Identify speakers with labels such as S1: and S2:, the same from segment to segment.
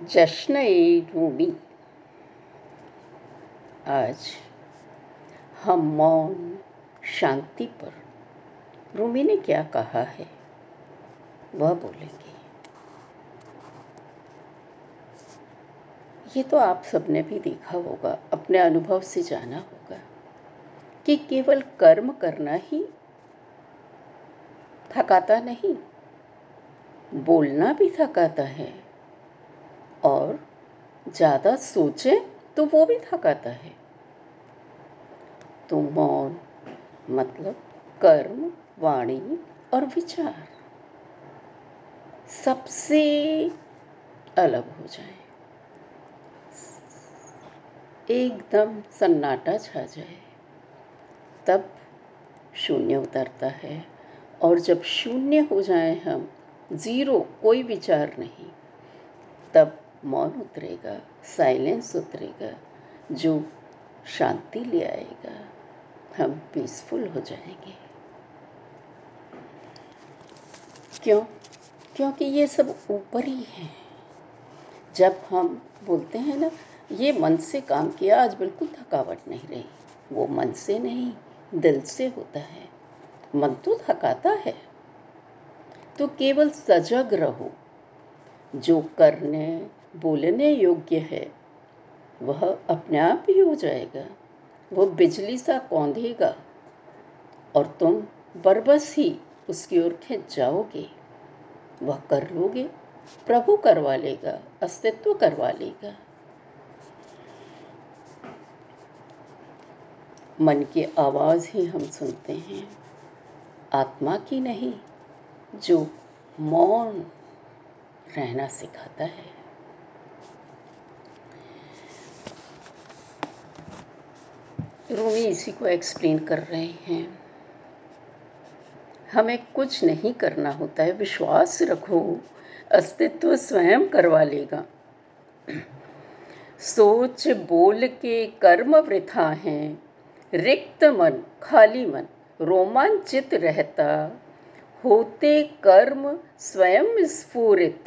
S1: जश्न ए रूमी आज हम मौन शांति पर रूमी ने क्या कहा है, वह बोलेंगे। ये तो आप सबने भी देखा होगा, अपने अनुभव से जाना होगा, कि केवल कर्म करना ही थकाता नहीं, बोलना भी थकाता है और ज़्यादा सोचे तो वो भी थकाता है। तो मौन मतलब कर्म, वाणी और विचार सबसे अलग हो जाए। एकदम सन्नाटा छा जाए। तब शून्य उतरता है और जब शून्य हो जाए हम, ज़ीरो कोई विचार नहीं, तब मौन उतरेगा साइलेंस उतरेगा, जो शांति ले आएगा, हम पीसफुल हो जाएँगे। क्यों? क्योंकि ये सब ऊपर ही है। जब हम बोलते हैं ना, ये मन से काम किया, आज बिल्कुल थकावट नहीं रही। वो मन से नहीं, दिल से होता है। मन तो थकाता है। तो केवल सजग रहो। जो करने बोलने योग्य है, वह अपने आप ही हो जाएगा। वो बिजली सा कौंधेगा और तुम बरबस ही उसकी ओर खिंच जाओगे। वह कर लोगे, प्रभु करवा लेगा, अस्तित्व करवा लेगा। मन की आवाज़ ही हम सुनते हैं, आत्मा की नहीं, जो मौन रहना सिखाता है। रूमी इसी को एक्सप्लेन कर रहे हैं। हमें कुछ नहीं करना होता है, विश्वास रखो, अस्तित्व स्वयं करवा लेगा। सोच, बोल के कर्म वृथा हैं। रिक्त मन, खाली मन, रोमांचित रहता। होते कर्म स्वयं स्फूरित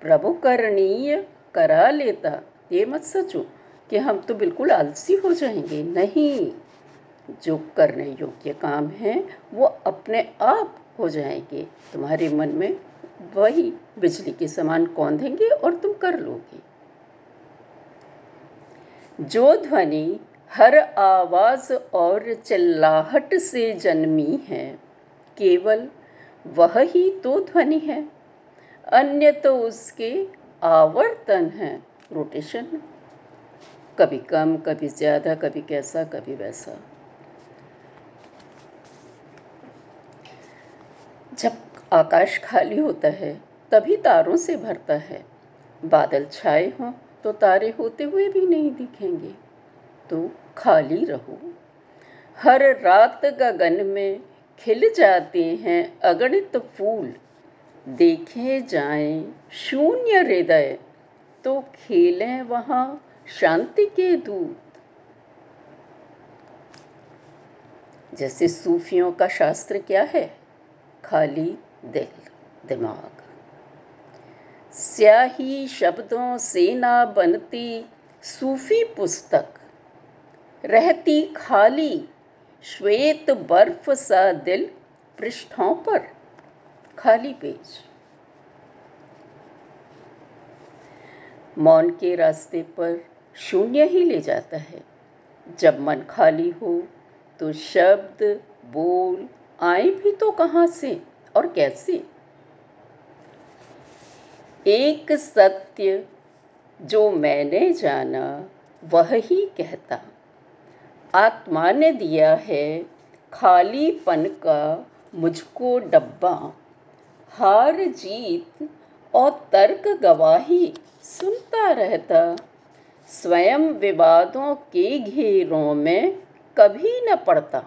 S1: प्रभु करणीय करा लेता। ये मत सोचो। कि हम तो बिल्कुल आलसी हो जाएँगे। नहीं, जो करने योग्य काम है, वो अपने आप हो जाएँगे। तुम्हारे मन में वही बिजली के समान कौंधेंगे और तुम कर लोगे। जो ध्वनि हर आवाज़ और चिल्लाहट से जन्मी है, केवल वह ही तो ध्वनि है। अन्य तो उसके आवर्तन है। रोटेशन कभी कम, कभी ज़्यादा, कभी कैसा, कभी वैसा। जब आकाश खाली होता है, तभी तारों से भरता है। बादल छाए हों तो तारे होते हुए भी नहीं दिखेंगे। तो खाली रहो। हर रात गगन में खिल जाते हैं अगणित फूल। देखे जाएँ शून्य हृदय तो खेलें वहाँ शांति के दूत। जैसे सूफियों का शास्त्र क्या है? खाली दिल, दिमाग। स्याही शब्दों से ना बनती सूफी पुस्तक। रहती खाली श्वेत बर्फ़ सा दिल पृष्ठों पर। खाली पेज। मौन के रास्ते पर शून्य ही ले जाता है। जब मन खाली हो तो शब्द, बोल आए भी तो कहाँ से और कैसे? एक सत्य जो मैंने जाना, वह ही कहता। आत्मा ने दिया है खालीपन का मुझको डब्बा। हार जीत और तर्क गवाही सुनता रहता। स्वयं विवादों के घेरों में कभी न पड़ता।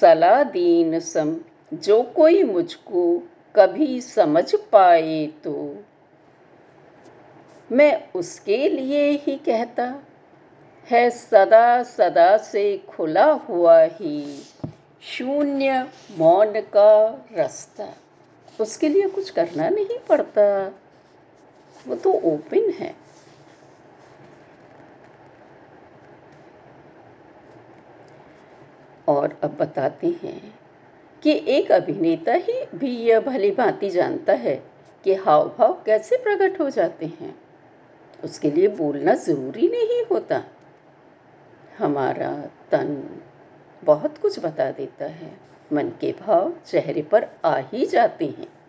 S1: सलादीन सम, जो कोई मुझको कभी समझ पाए तो मैं उसके लिए ही कहता, है सदा सदा से खुला हुआ ही शून्य मौन का रास्ता। उसके लिए कुछ करना नहीं पड़ता। वो तो ओपन है। और अब बताते हैं कि एक अभिनेता ही भी यह भली भांति जानता है कि हाव भाव कैसे प्रकट हो जाते हैं। उसके लिए बोलना ज़रूरी नहीं होता। हमारा तन बहुत कुछ बता देता है। मन के भाव चेहरे पर आ ही जाते हैं।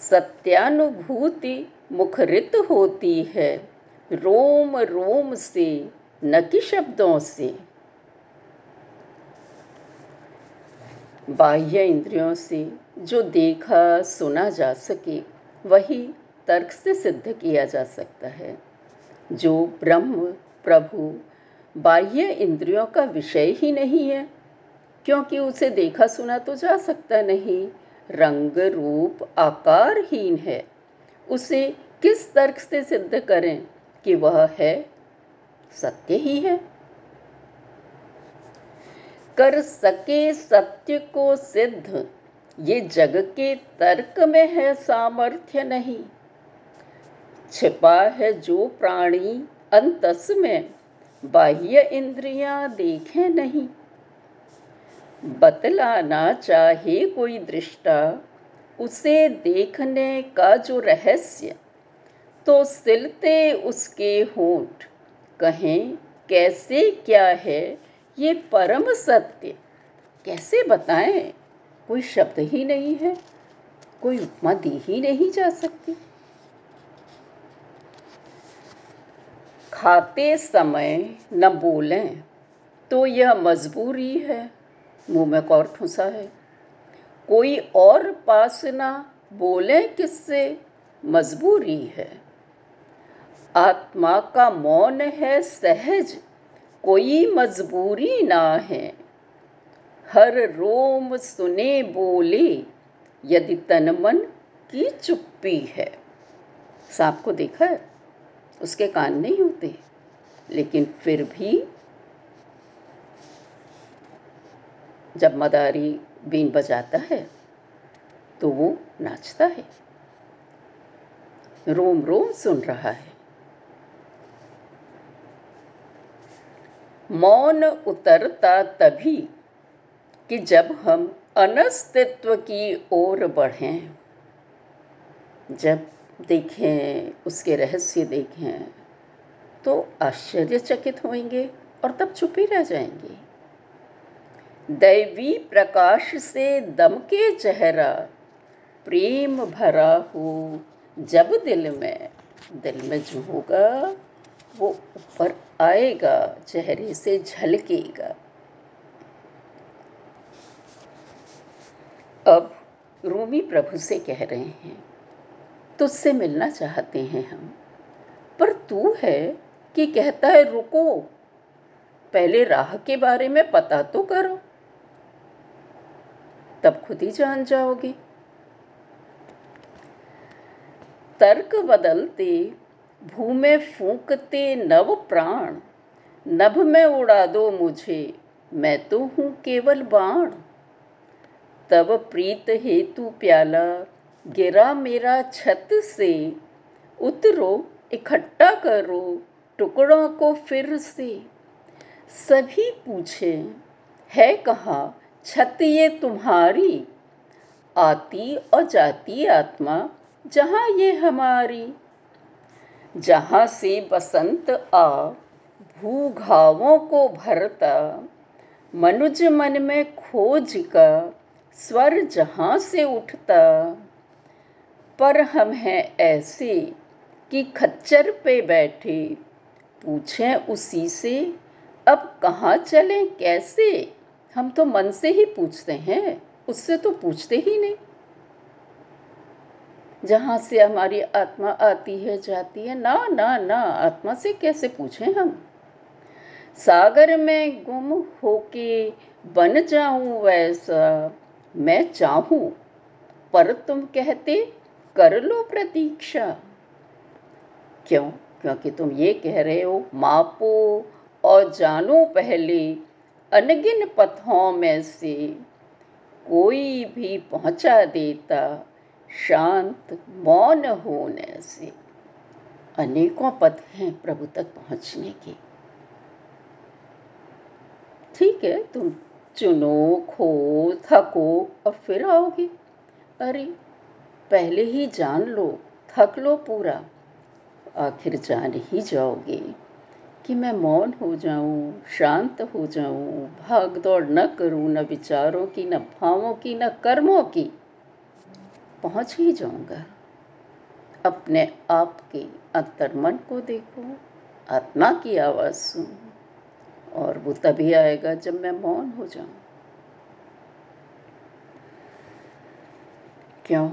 S1: सत्यानुभूति मुखरित होती है। रोम रोम से, न कि शब्दों से। बाह्य इंद्रियों से जो देखा, सुना जा सके, वही तर्क से सिद्ध किया जा सकता है। जो ब्रह्म, प्रभु, बाह्य इंद्रियों का विषय ही नहीं है, क्योंकि उसे देखा, सुना तो जा सकता नहीं। रंग रूप आकारहीन है। उसे किस तर्क से सिद्ध करें कि वह है? सत्य ही है। कर सके सत्य को सिद्ध, ये जग के तर्क में है सामर्थ्य नहीं। छिपा है जो प्राणी, अंतस में, बाह्य इंद्रियाँ देखे नहीं। बतलाना चाहे कोई दृष्टा, उसे देखने का जो रहस्य तो सिलते उसके होंठ। कहें, कैसे क्या है ये परम सत्य? कैसे बताएँ? कोई शब्द ही नहीं है, कोई उपमा दी ही नहीं जा सकती। खाते समय न बोलें तो यह मजबूरी है। मुँह में कौर ठुसा है। कोई और पास ना बोले किससे? मजबूरी है। आत्मा का मौन है सहज, कोई मजबूरी ना है। हर रोम सुने बोले, यदि तन मन की चुप्पी है। सांप को देखा है? उसके कान नहीं होते। लेकिन फिर भी जब मदारी बीन बजाता है तो वो नाचता है। रोम रोम सुन रहा है। मौन उतरता तभी कि जब हम अनस्तित्व की ओर बढ़ें। जब देखें, उसके रहस्य देखें तो आश्चर्यचकित होंगे और तब चुप ही रह जाएँगे। दैवी प्रकाश से दम के चेहरा, प्रेम भरा हो जब दिल में दिल में जो होगा वो ऊपर आएगा, चेहरे से झलकेगा। अब रूमी प्रभु से कह रहे हैं, तुझसे मिलना चाहते हैं हम, पर तू है कि कहता है रुको। पहले राह के बारे में पता तो करो। तब खुद ही जान जाओगे। तर्क बदलते, भूमे फूकते नव प्राण। नभ में उड़ा दो मुझे, मैं तो हूँ केवल बाण। तब प्रीत हेतु प्याला, गिरा मेरा छत से। उतरो, इकट्ठा करो टुकड़ों को फिर से। सभी पूछे, है कहा? छत ये तुम्हारी, आती और जाती आत्मा, जहाँ ये हमारी। जहाँ से बसंत आ, भूघावों को भरता, मनुज मन में खोज का, स्वर जहाँ से उठता। पर हम हैं ऐसे कि खच्चर पे बैठे, पूछें उसी से, अब कहाँ चलें, कैसे? हम तो मन से ही पूछते हैं, उससे तो पूछते ही नहीं। जहाँ से हमारी आत्मा आती है, जाती है, ना ना ना, आत्मा से कैसे पूछें हम? सागर में गुम होके बन जाऊँ वैसा मैं चाहूँ, पर तुम कहते कर लो प्रतीक्षा। क्यों? क्योंकि तुम ये कह रहे हो, मापो और जानो पहले अनगिन पथों में से कोई भी पहुँचा देता शांत मौन होने से। अनेकों पथ हैं प्रभु तक पहुँचने के। ठीक है, तुम चुनो खो थको और फिर आओगे। अरे, पहले ही जान लो, थक लो पूरा। आखिर जान ही जाओगे। कि मैं मौन हो जाऊँ, शांत हो जाऊँ, भाग दौड़ न करूँ, न विचारों की, न भावों की, न कर्मों की। पहुँच ही जाऊँगा। अपने आप के अंतर्मन को देखो, आत्मा की आवाज़ सुनो, और वो तभी आएगा जब मैं मौन हो जाऊँ। क्यों?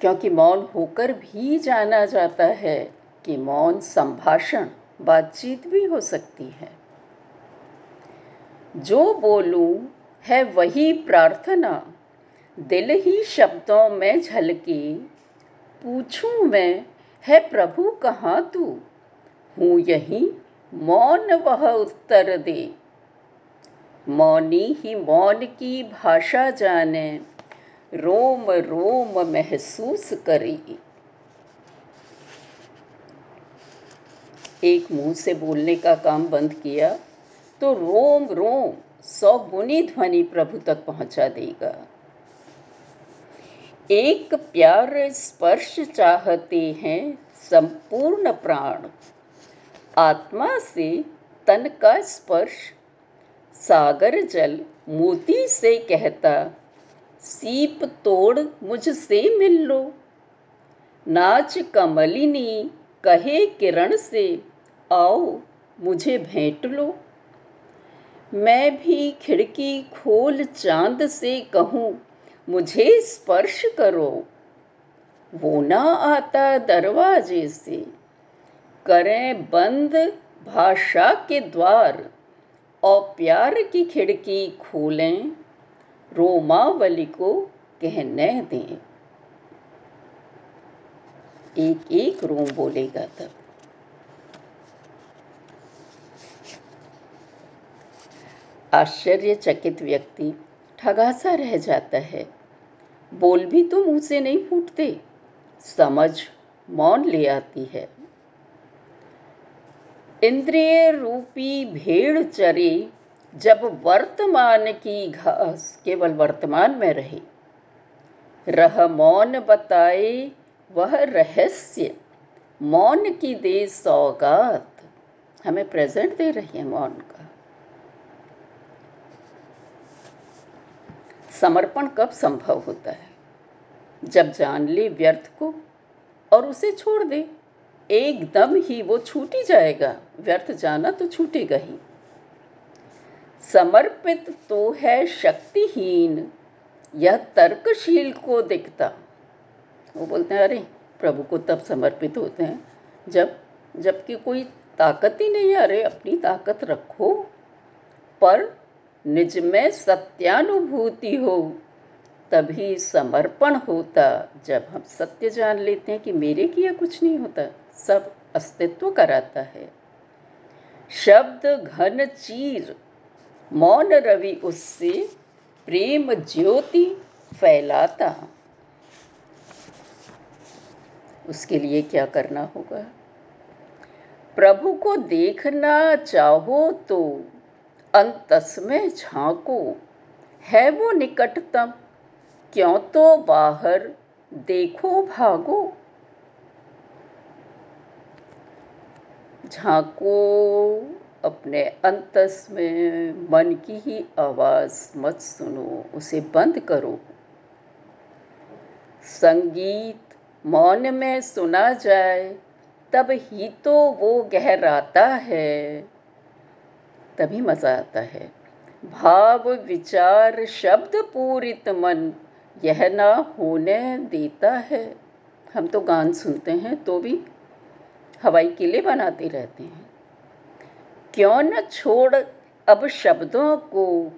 S1: क्योंकि मौन होकर भी जाना जाता है कि मौन संभाषण बातचीत भी हो सकती है। जो बोलूँ है वही प्रार्थना, दिल ही शब्दों में झलके। पूछूँ मैं, है प्रभु कहाँ तू? हूँ यही, मौन वह उत्तर दे। मौनी ही मौन की भाषा जाने, रोम रोम महसूस करे। एक मुँह से बोलने का काम बंद किया तो रोम रोम सौ गुनी ध्वनि प्रभु तक पहुँचा देगा। एक प्यार स्पर्श चाहते हैं संपूर्ण प्राण। आत्मा से तन का स्पर्श, सागर जल मोती से कहता, सीप तोड़ मुझसे मिल लो। नाच कमलिनी कहे किरण से, आओ मुझे भेंट लो। मैं भी खिड़की खोल चाँद से कहूँ, मुझे स्पर्श करो। वो ना आता दरवाजे से। करें बंद भाषा के द्वार, और प्यार की खिड़की खोलें। रोमावली को कहने दें। एक एक रोम बोलेगा तब। आश्चर्यचकित व्यक्ति ठगासा रह जाता है। बोल भी तो मुँह से नहीं फूटते। समझ मौन ले आती है। इंद्रिय रूपी भेड़ चरे जब वर्तमान की घास केवल वर्तमान में रहे। रह मौन बताए वह रहस्य, मौन की दे सौगात हमें प्रेजेंट दे रही है मौन का। समर्पण कब संभव होता है? जब जान ले व्यर्थ को और उसे छोड़ दे, एकदम ही वो छूट जाएगा। व्यर्थ जाना तो छूटेगा ही। समर्पित तो है शक्तिहीन, यह तर्कशील को दिखता। वो बोलते हैं, अरे, प्रभु को तब समर्पित होते हैं जब, जबकि कोई ताकत ही नहीं अरे, अपनी ताकत रखो, पर निज में सत्यानुभूति हो, तभी समर्पण होता। जब हम सत्य जान लेते हैं कि मेरे किया कुछ नहीं होता, सब अस्तित्व कराता है। शब्द घन चीर, मौन रवि उससे प्रेम ज्योति फैलाता। उसके लिए क्या करना होगा? प्रभु को देखना चाहो तो अंतस में झांको। है वो निकटतम, क्यों तो बाहर देखो भागो। झांको अपने अंतस में मन की ही आवाज़ मत सुनो, उसे बंद करो। संगीत मौन में सुना जाए, तब ही तो वो गहराता है। तभी मज़ा आता है। भाव, विचार, शब्द पूरित मन, यह ना होने देता है। हम तो गान सुनते हैं तो भी हवाई किले बनाते रहते हैं। क्यों न छोड़ अब शब्दों को,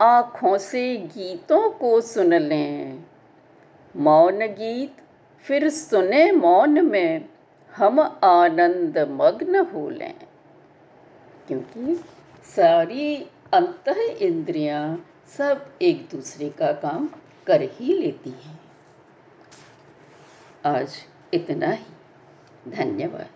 S1: आँखों से गीतों को सुन लें। मौन गीत फिर सुने मौन में, हम आनंद मग्न हो लें। क्योंकि सारी अंत इंद्रियाँ सब एक दूसरे का काम कर ही लेती हैं। आज इतना ही। धन्यवाद।